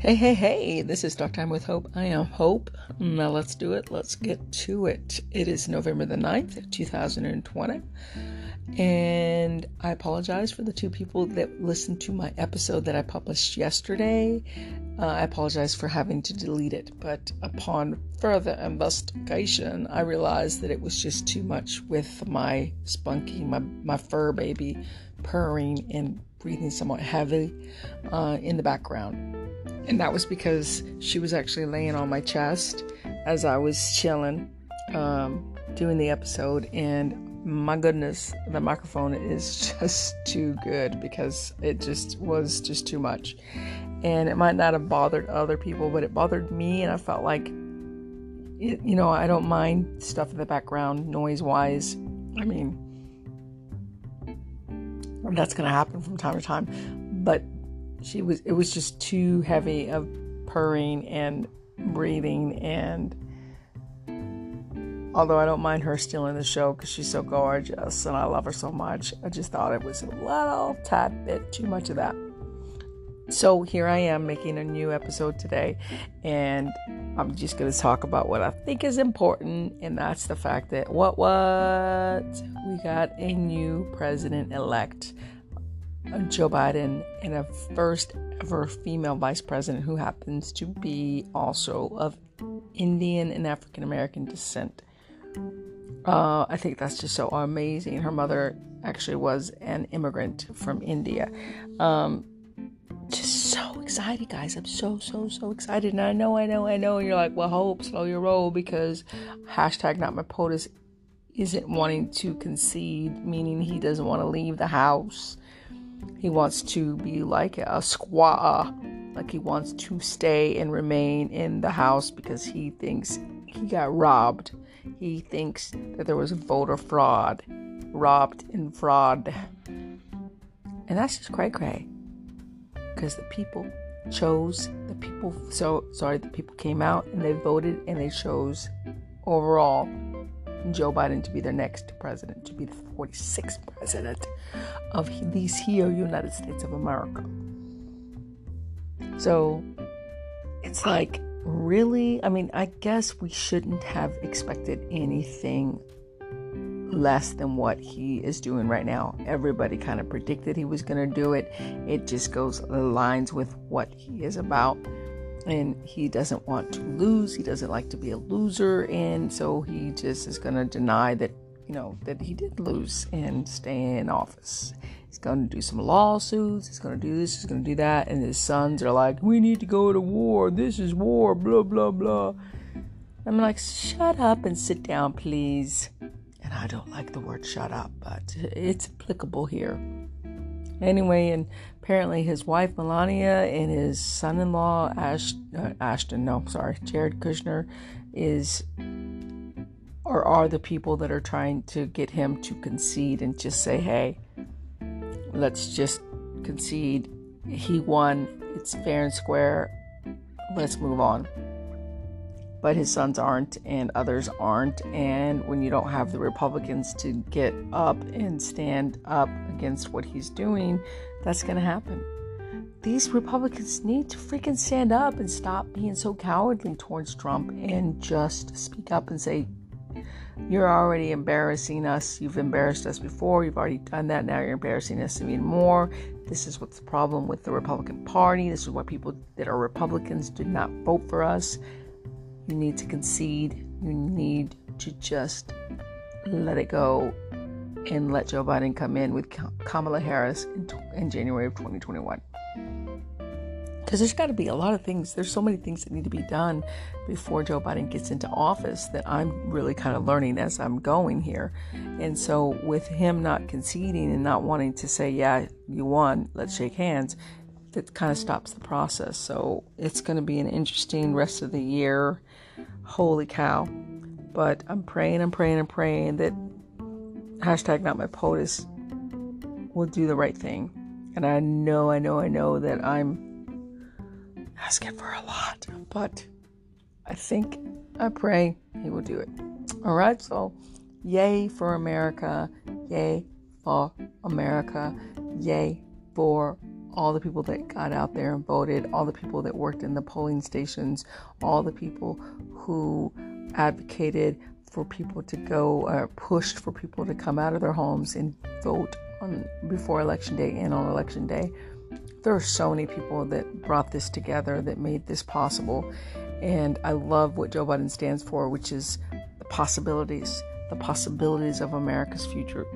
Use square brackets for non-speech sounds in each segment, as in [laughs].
Hey, hey, hey, this is Talk Time with Hope. I am Hope. Now let's do it. Let's get to it. It is November the 9th, 2020. And I apologize for the two people that listened to my episode that I published yesterday. Uh, I apologize for having to delete it, but upon further investigation, I realized that it was just too much with my Spunkey, my, my fur baby purring and breathing somewhat heavy uh, in the background. And that was because she was actually laying on my chest as I was chilling, um, doing the episode. And my goodness, the microphone is [laughs] just too good because it just was just too much. And it might not have bothered other people, but it bothered me. And I felt like, you know, I don't mind stuff in the background noise wise. I mean, that's going to happen from time to time. But she was, it was just too heavy of purring and breathing. And although I don't mind her still in the show because she's so gorgeous and I love her so much, I just thought it was a little tad bit too much of that. So here I am making a new episode today, and I'm just going to talk about what I think is important, and that's the fact that what what we got a new president elect, Joe Biden, and a first ever female vice president who happens to be also of Indian and African American descent. Uh, I think that's just so amazing. Her mother actually was an immigrant from India. Um, just so excited, guys. I'm so, so, so excited. And I know, I know, I know. And you're like, well, hope, slow your roll because hashtag not my POTUS isn't wanting to concede, meaning he doesn't want to leave the house. He wants to be like a squaw, like he wants to stay and remain in the house because he thinks he got robbed. He thinks that there was voter fraud, robbed and fraud. And that's just cray cray because the people chose the people so sorry the people came out and they voted and they chose overall Joe Biden to be their next president to be the 46th president of these here United States of America so it's like really I mean I guess we shouldn't have expected anything less than what he is doing right now. Everybody kind of predicted he was going to do it. It just goes aligns with what he is about. And he doesn't want to lose. He doesn't like to be a loser. And so he just is going to deny that, you know, that he did lose and stay in office. He's going to do some lawsuits. He's going to do this. He's going to do that. And his sons are like, we need to go to war. This is war. Blah, blah, blah. I'm like, shut up and sit down, please. And I don't like the word shut up, but it's applicable here. Anyway, and apparently his wife Melania and his son-in-law Ash, uh, Ashton, no, sorry, Jared Kushner is or are the people that are trying to get him to concede and just say, "Hey, let's just concede. He won. It's fair and square. Let's move on." but his sons aren't and others aren't. And when you don't have the Republicans to get up and stand up against what he's doing, that's going to happen. These Republicans need to freaking stand up and stop being so cowardly towards Trump and just speak up and say, You're already embarrassing us. You've embarrassed us before. You've already done that. Now you're embarrassing us even more. This is what's the problem with the Republican Party. This is why people that are Republicans did not vote for us you need to concede. You need to just let it go and let Joe Biden come in with Kamala Harris in, in January of 2021. Because there's got to be a lot of things, there's so many things that need to be done before Joe Biden gets into office that I'm really kind of learning as I'm going here. And so, with him not conceding and not wanting to say, Yeah, you won, let's shake hands, that kind of stops the process. So, it's going to be an interesting rest of the year Holy cow. But I'm praying I'm praying I'm praying that hashtag not my POTUS will do the right thing. And I know, I know, I know that I'm asking for a lot, but I think, I pray he will do it. All right, so yay for America, yay for America, yay for all the people that got out there and voted, all the people that worked in the polling stations, all the people who advocated for people to go, uh, pushed for people to come out of their homes and vote on before election day and on election day. There are so many people that brought this together that made this possible. And I love what Joe Biden stands for, which is the possibilities, the possibilities of America's future.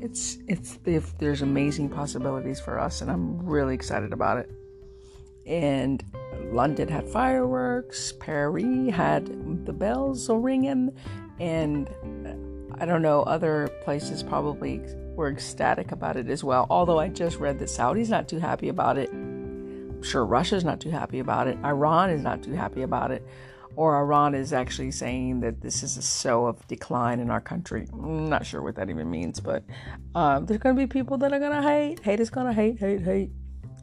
It's it's if there's amazing possibilities for us, and I'm really excited about it. And London had fireworks, Paris had the bells ringing, and I don't know, other places probably were ecstatic about it as well. Although I just read that Saudi's not too happy about it. I'm sure Russia's not too happy about it. Iran is not too happy about it. Or Iran is actually saying that this is a show of decline in our country. I'm not sure what that even means, but um, there's going to be people that are going to hate. Hate is going to hate, hate, hate.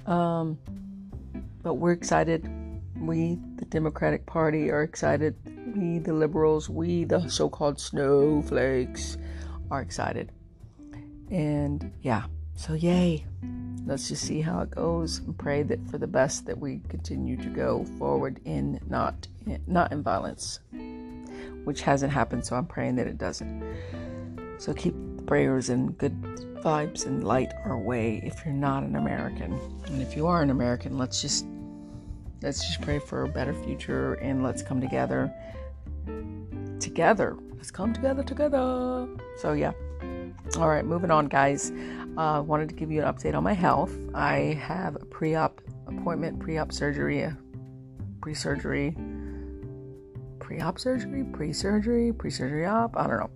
Um, but we're excited. We, the Democratic Party, are excited. We, the liberals, we, the so called snowflakes, are excited. And yeah, so yay. Let's just see how it goes and pray that for the best that we continue to go forward in not not in violence, which hasn't happened. So I'm praying that it doesn't. So keep prayers and good vibes and light our way if you're not an American. And if you are an American, let's just let's just pray for a better future and let's come together together. Let's come together together. So yeah. All right, moving on, guys. Uh, wanted to give you an update on my health. I have a pre-op appointment, pre-op surgery, pre surgery, pre-op surgery, pre-surgery, pre-surgery op. I don't know.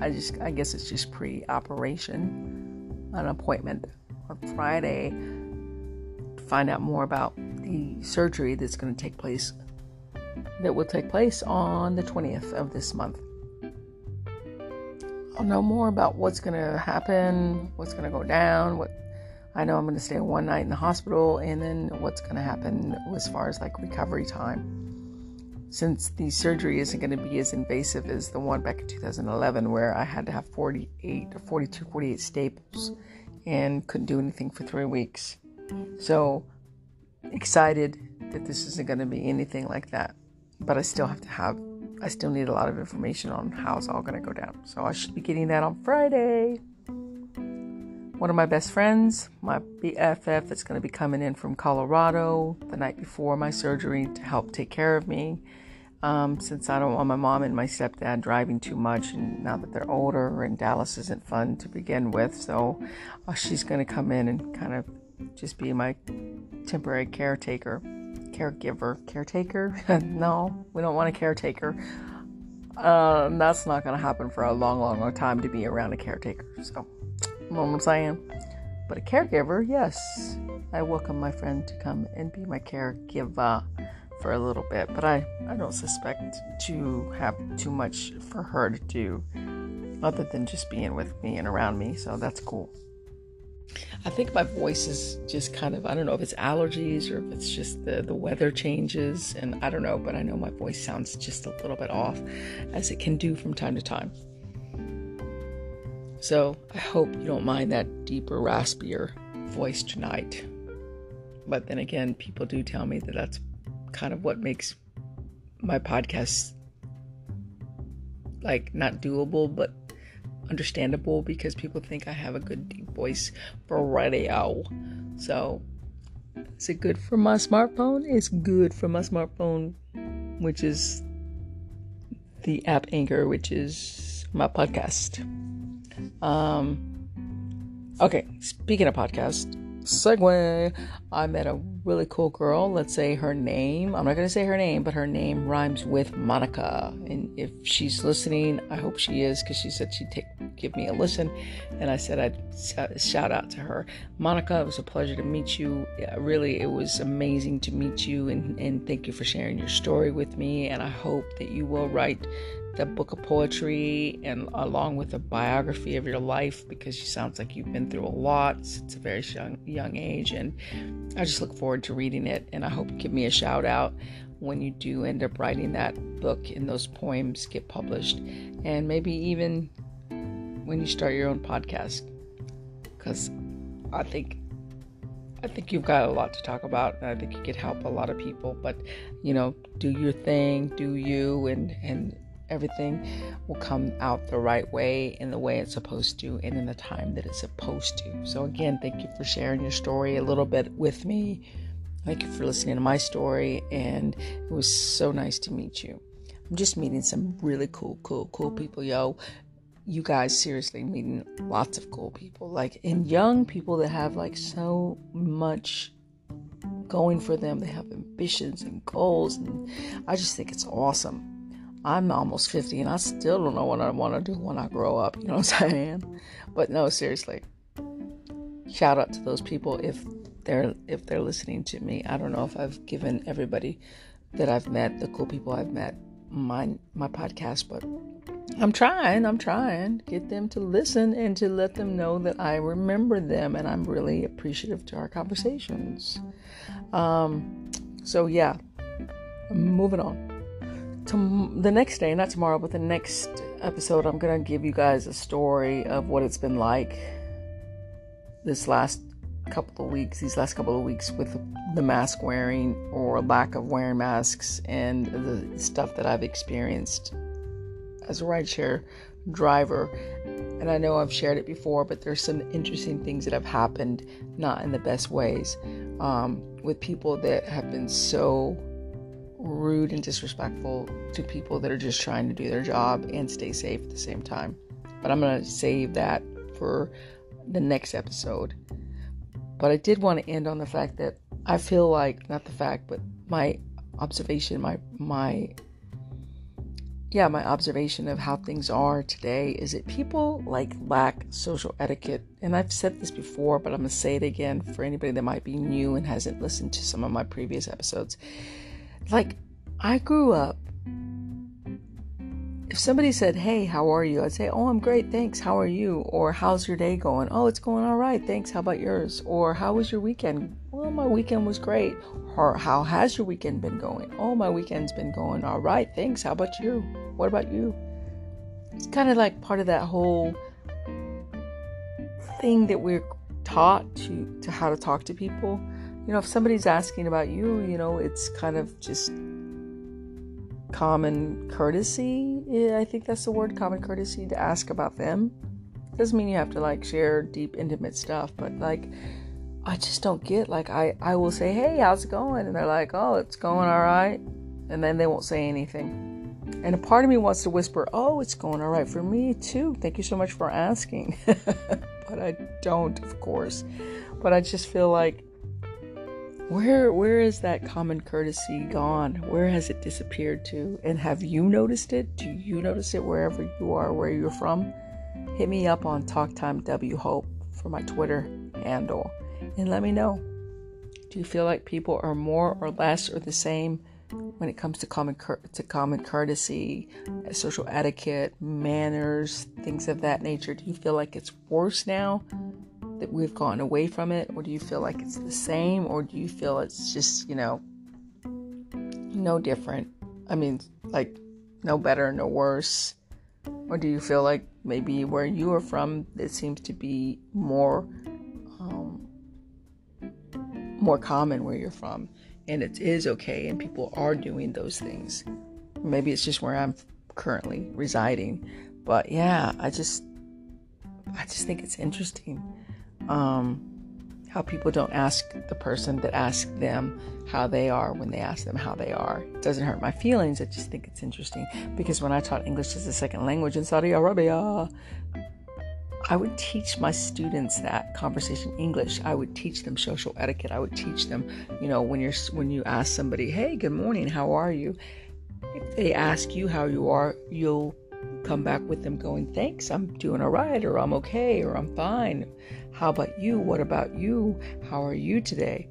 I just, I guess it's just pre-operation, an appointment on Friday to find out more about the surgery that's going to take place. That will take place on the 20th of this month. I'll know more about what's going to happen, what's going to go down, what I know I'm going to stay one night in the hospital, and then what's going to happen as far as like recovery time. Since the surgery isn't going to be as invasive as the one back in 2011, where I had to have 48 or 42, 48 staples and couldn't do anything for three weeks. So excited that this isn't going to be anything like that. But I still have to have I still need a lot of information on how it's all going to go down. So I should be getting that on Friday. One of my best friends, my BFF, that's going to be coming in from Colorado the night before my surgery to help take care of me. Um, since I don't want my mom and my stepdad driving too much, and now that they're older, and Dallas isn't fun to begin with, so uh, she's going to come in and kind of just be my temporary caretaker caregiver, caretaker. [laughs] no, we don't want a caretaker. Um, that's not going to happen for a long, long, long time to be around a caretaker. So, you know what I'm saying? But a caregiver, yes, I welcome my friend to come and be my caregiver for a little bit. But I, I don't suspect to have too much for her to do other than just being with me and around me. So that's cool. I think my voice is just kind of, I don't know if it's allergies or if it's just the, the weather changes, and I don't know, but I know my voice sounds just a little bit off, as it can do from time to time. So I hope you don't mind that deeper, raspier voice tonight. But then again, people do tell me that that's kind of what makes my podcast like not doable, but understandable because people think I have a good deep voice for radio. So, is it good for my smartphone? It's good for my smartphone, which is the app Anchor, which is my podcast. Um, okay, speaking of podcast, segue. I met a really cool girl. Let's say her name. I'm not going to say her name, but her name rhymes with Monica. And if she's listening, I hope she is because she said she'd take give me a listen. And I said I'd shout out to her. Monica, it was a pleasure to meet you. Yeah, really, it was amazing to meet you. And, and thank you for sharing your story with me. And I hope that you will write the book of poetry and along with a biography of your life because she sounds like you've been through a lot since a very young young age and I just look forward to reading it and I hope give me a shout out when you do end up writing that book and those poems get published and maybe even when you start your own podcast because I think I think you've got a lot to talk about, and I think you could help a lot of people. But you know, do your thing, do you, and and everything will come out the right way in the way it's supposed to and in the time that it's supposed to. So, again, thank you for sharing your story a little bit with me. Thank you for listening to my story, and it was so nice to meet you. I'm just meeting some really cool, cool, cool people, yo. You guys seriously meeting lots of cool people, like and young people that have like so much going for them. They have ambitions and goals, and I just think it's awesome. I'm almost 50 and I still don't know what I want to do when I grow up. You know what I'm saying? But no, seriously. Shout out to those people if they're if they're listening to me. I don't know if I've given everybody that I've met, the cool people I've met, my my podcast, but I'm trying, I'm trying to get them to listen and to let them know that I remember them and I'm really appreciative to our conversations. Um, so yeah, moving on to the next day, not tomorrow, but the next episode, I'm gonna give you guys a story of what it's been like this last couple of weeks, these last couple of weeks with the mask wearing or lack of wearing masks and the stuff that I've experienced as a rideshare driver. And I know I've shared it before, but there's some interesting things that have happened, not in the best ways, um, with people that have been so rude and disrespectful to people that are just trying to do their job and stay safe at the same time. But I'm going to save that for the next episode. But I did want to end on the fact that I feel like not the fact, but my observation, my my yeah, my observation of how things are today is that people like lack social etiquette. And I've said this before, but I'm going to say it again for anybody that might be new and hasn't listened to some of my previous episodes like I grew up if somebody said, "Hey, how are you?" I'd say, "Oh, I'm great, thanks. How are you?" Or "How's your day going?" "Oh, it's going all right, thanks. How about yours?" Or "How was your weekend?" "Well, my weekend was great." Or "How has your weekend been going?" "Oh, my weekend's been going all right, thanks. How about you?" "What about you?" It's kind of like part of that whole thing that we're taught to to how to talk to people you know, if somebody's asking about you, you know, it's kind of just common courtesy. Yeah, I think that's the word, common courtesy to ask about them. Doesn't mean you have to like share deep, intimate stuff, but like, I just don't get like I I will say, hey, how's it going? And they're like, oh, it's going all right, and then they won't say anything. And a part of me wants to whisper, oh, it's going all right for me too. Thank you so much for asking, [laughs] but I don't, of course. But I just feel like where where is that common courtesy gone? Where has it disappeared to? And have you noticed it? Do you notice it wherever you are where you're from? Hit me up on talk time w hope for my twitter handle. And let me know. Do you feel like people are more or less or the same when it comes to common cur- to common courtesy social etiquette manners things of that nature? Do you feel like it's worse now that we've gone away from it, or do you feel like it's the same, or do you feel it's just, you know, no different? I mean, like, no better, no worse? Or do you feel like maybe where you are from, it seems to be more, um, more common where you're from, and it is okay, and people are doing those things? Maybe it's just where I'm currently residing, but yeah, I just, I just think it's interesting um, how people don't ask the person that asks them how they are when they ask them how they are. It doesn't hurt my feelings. I just think it's interesting because when I taught English as a second language in Saudi Arabia, I would teach my students that conversation English. I would teach them social etiquette. I would teach them, you know, when you're when you ask somebody, "Hey, good morning, how are you?" If they ask you how you are, you'll come back with them going, "Thanks, I'm doing all right," or "I'm okay," or "I'm fine." How about you? What about you? How are you today?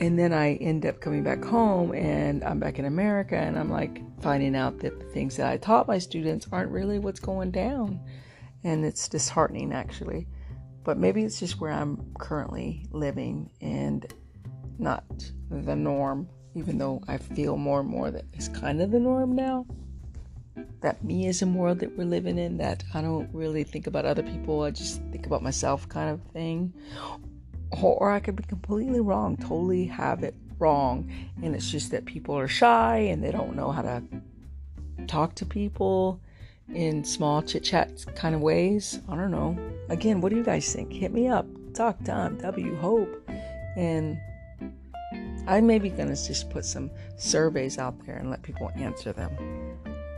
And then I end up coming back home and I'm back in America and I'm like finding out that the things that I taught my students aren't really what's going down. And it's disheartening actually. But maybe it's just where I'm currently living and not the norm, even though I feel more and more that it's kind of the norm now that meism world that we're living in that I don't really think about other people, I just think about myself kind of thing. or I could be completely wrong, totally have it wrong. And it's just that people are shy and they don't know how to talk to people in small chit chat kind of ways. I don't know. Again, what do you guys think? Hit me up. Talk time, W Hope. And I may be going to just put some surveys out there and let people answer them.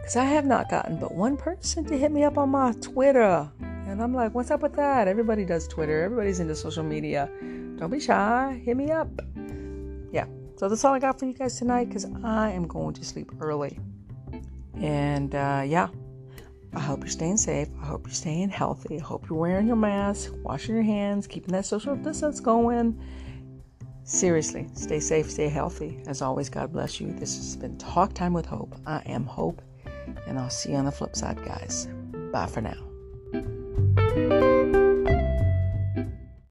Because I have not gotten but one person to hit me up on my Twitter. And I'm like, what's up with that? Everybody does Twitter, everybody's into social media. Don't be shy. Hit me up. Yeah. So that's all I got for you guys tonight because I am going to sleep early. And uh, yeah, I hope you're staying safe. I hope you're staying healthy. I hope you're wearing your mask, washing your hands, keeping that social distance going. Seriously, stay safe, stay healthy. As always, God bless you. This has been Talk Time with Hope. I am Hope, and I'll see you on the flip side, guys. Bye for now.